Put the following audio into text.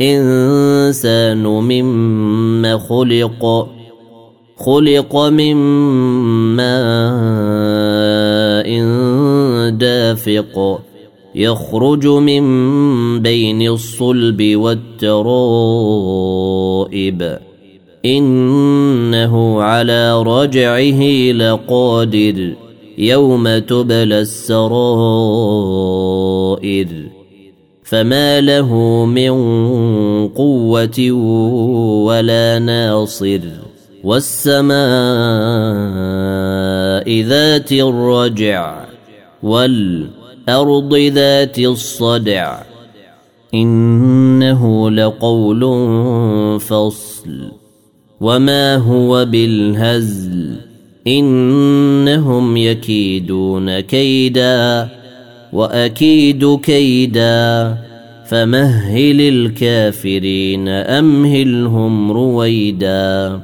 الإنسان مما خلق خلق من ماء دافق يخرج من بين الصلب والترائب. إنه على رجعه لقادر يوم تبلى السرائر. فما له من قوة ولا ناصر. والسماء ذات الرجع والارض ذات الصدع انه لقول فصل. وما هو بالهزل انهم يكيدون كيدا. وأكيد كيدا فمهل الكافرين أمهلهم رويدا.